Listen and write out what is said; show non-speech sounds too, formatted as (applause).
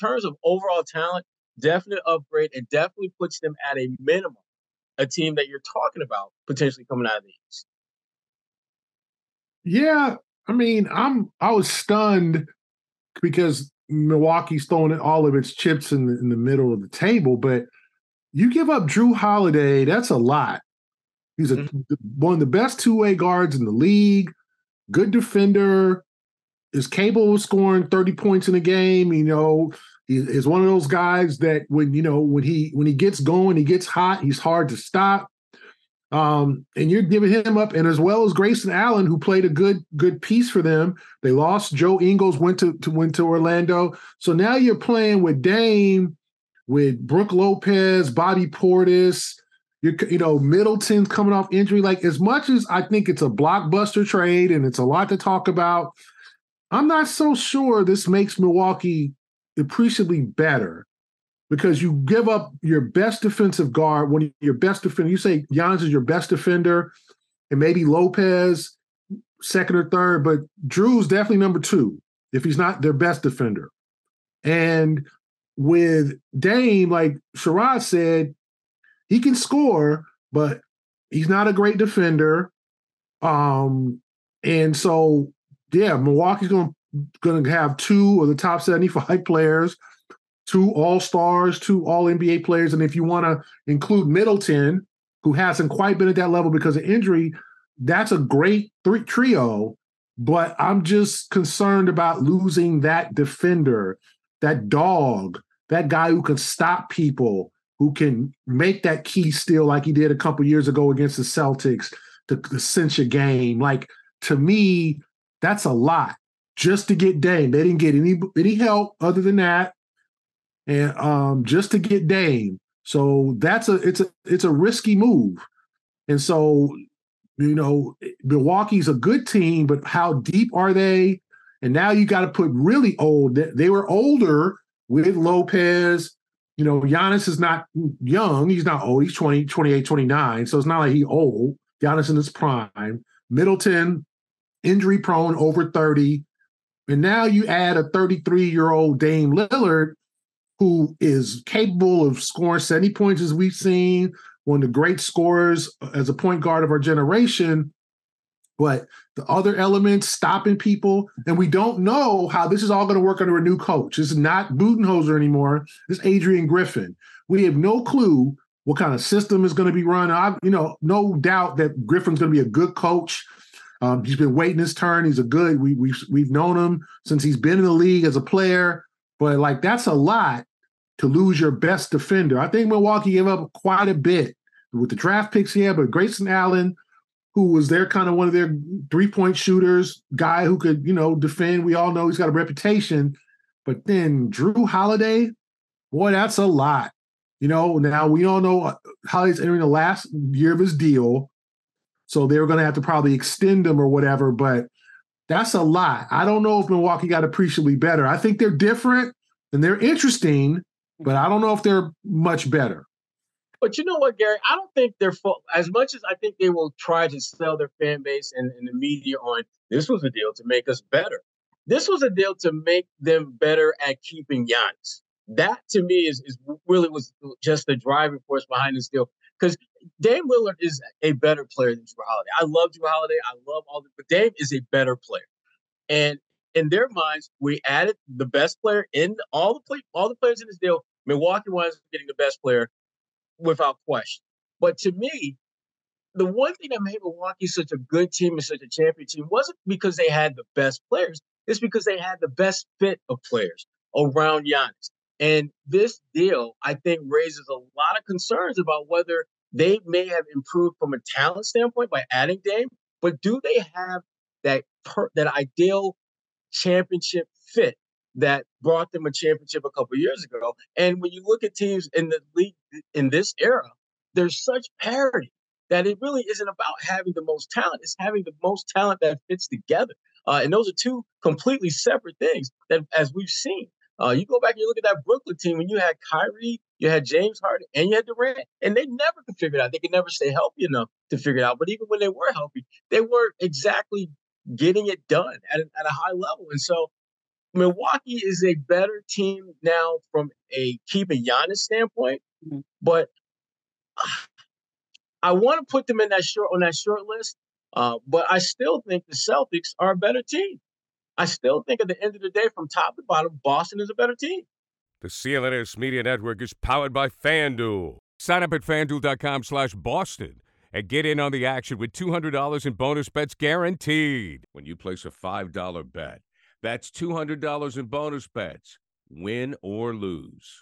terms of overall talent, definite upgrade and definitely puts them at a minimum a team that you're talking about potentially coming out of the East. Yeah, I mean, I'm I was stunned because Milwaukee's throwing all of its chips in the, in the middle of the table, but you give up Jrue Holiday, that's a lot. He's a, mm-hmm. one of the best two way guards in the league, good defender, is capable of scoring 30 points in a game. You know, he is one of those guys that when you know when he when he gets going, he gets hot. He's hard to stop. Um, and you're giving him up, and as well as Grayson Allen, who played a good good piece for them. They lost Joe Ingles, went to, to went to Orlando. So now you're playing with Dame, with Brook Lopez, Bobby Portis. You're, you know, Middleton's coming off injury. Like as much as I think it's a blockbuster trade and it's a lot to talk about, I'm not so sure this makes Milwaukee appreciably better because you give up your best defensive guard when your best defender. You say Giannis is your best defender, and maybe Lopez second or third, but Jrue's definitely number two if he's not their best defender. And with Dame, like Sherrod said, he can score, but he's not a great defender. Um, and so yeah, Milwaukee's going going to have two of the top 75 (laughs) players, two All Stars, two All NBA players, and if you want to include Middleton, who hasn't quite been at that level because of injury, that's a great three trio. But I'm just concerned about losing that defender, that dog, that guy who can stop people, who can make that key steal like he did a couple years ago against the Celtics to, to cinch a game. Like to me, that's a lot just to get Dame. They didn't get any any help other than that, and um, just to get Dame. So that's a it's a it's a risky move, and so you know Milwaukee's a good team, but how deep are they? And now you got to put really old. They were older with Lopez. You know, Giannis is not young. He's not old. He's 20, 28, 29. So it's not like he's old. Giannis in his prime. Middleton, injury prone, over 30. And now you add a 33 year old Dame Lillard who is capable of scoring 70 points as we've seen, one of the great scorers uh, as a point guard of our generation. But the other elements, stopping people, and we don't know how this is all going to work under a new coach. This is not Budenholzer anymore. This is Adrian Griffin. We have no clue what kind of system is going to be run. I, you know, no doubt that Griffin's going to be a good coach. Um, he's been waiting his turn. He's a good. We, we've we've known him since he's been in the league as a player. But like that's a lot to lose your best defender. I think Milwaukee gave up quite a bit with the draft picks here, but Grayson Allen, who was their kind of one of their three point shooters, guy who could you know defend. We all know he's got a reputation. But then Jrue Holiday, boy, that's a lot. You know, now we all know Holiday's entering the last year of his deal. So they were going to have to probably extend them or whatever. But that's a lot. I don't know if Milwaukee got appreciably better. I think they're different and they're interesting, but I don't know if they're much better. But you know what, Gary? I don't think they're as much as I think they will try to sell their fan base and, and the media on this was a deal to make us better. This was a deal to make them better at keeping Giannis. That to me is, is really was just the driving force behind this deal. Because Dame Lillard is a better player than Jrue Holiday. I love Jrue Holiday. I love all the, but Dame is a better player. And in their minds, we added the best player in all the play, all the players in this deal. Milwaukee was getting the best player without question. But to me, the one thing that made Milwaukee such a good team and such a champion team wasn't because they had the best players. It's because they had the best fit of players around Giannis. And this deal, I think, raises a lot of concerns about whether they may have improved from a talent standpoint by adding Dame, but do they have that per, that ideal championship fit that brought them a championship a couple years ago? And when you look at teams in the league in this era, there's such parity that it really isn't about having the most talent; it's having the most talent that fits together. Uh, and those are two completely separate things that, as we've seen, uh, you go back and you look at that Brooklyn team when you had Kyrie, you had James Harden, and you had Durant, and they never could figure it out. They could never stay healthy enough to figure it out. But even when they were healthy, they weren't exactly getting it done at a, at a high level. And so Milwaukee is a better team now from a keeping Giannis standpoint, mm-hmm. but I want to put them in that short on that short list. Uh, but I still think the Celtics are a better team. I still think at the end of the day, from top to bottom, Boston is a better team. The CLNS Media Network is powered by FanDuel. Sign up at FanDuel.com slash Boston and get in on the action with $200 in bonus bets guaranteed. When you place a $5 bet, that's $200 in bonus bets, win or lose.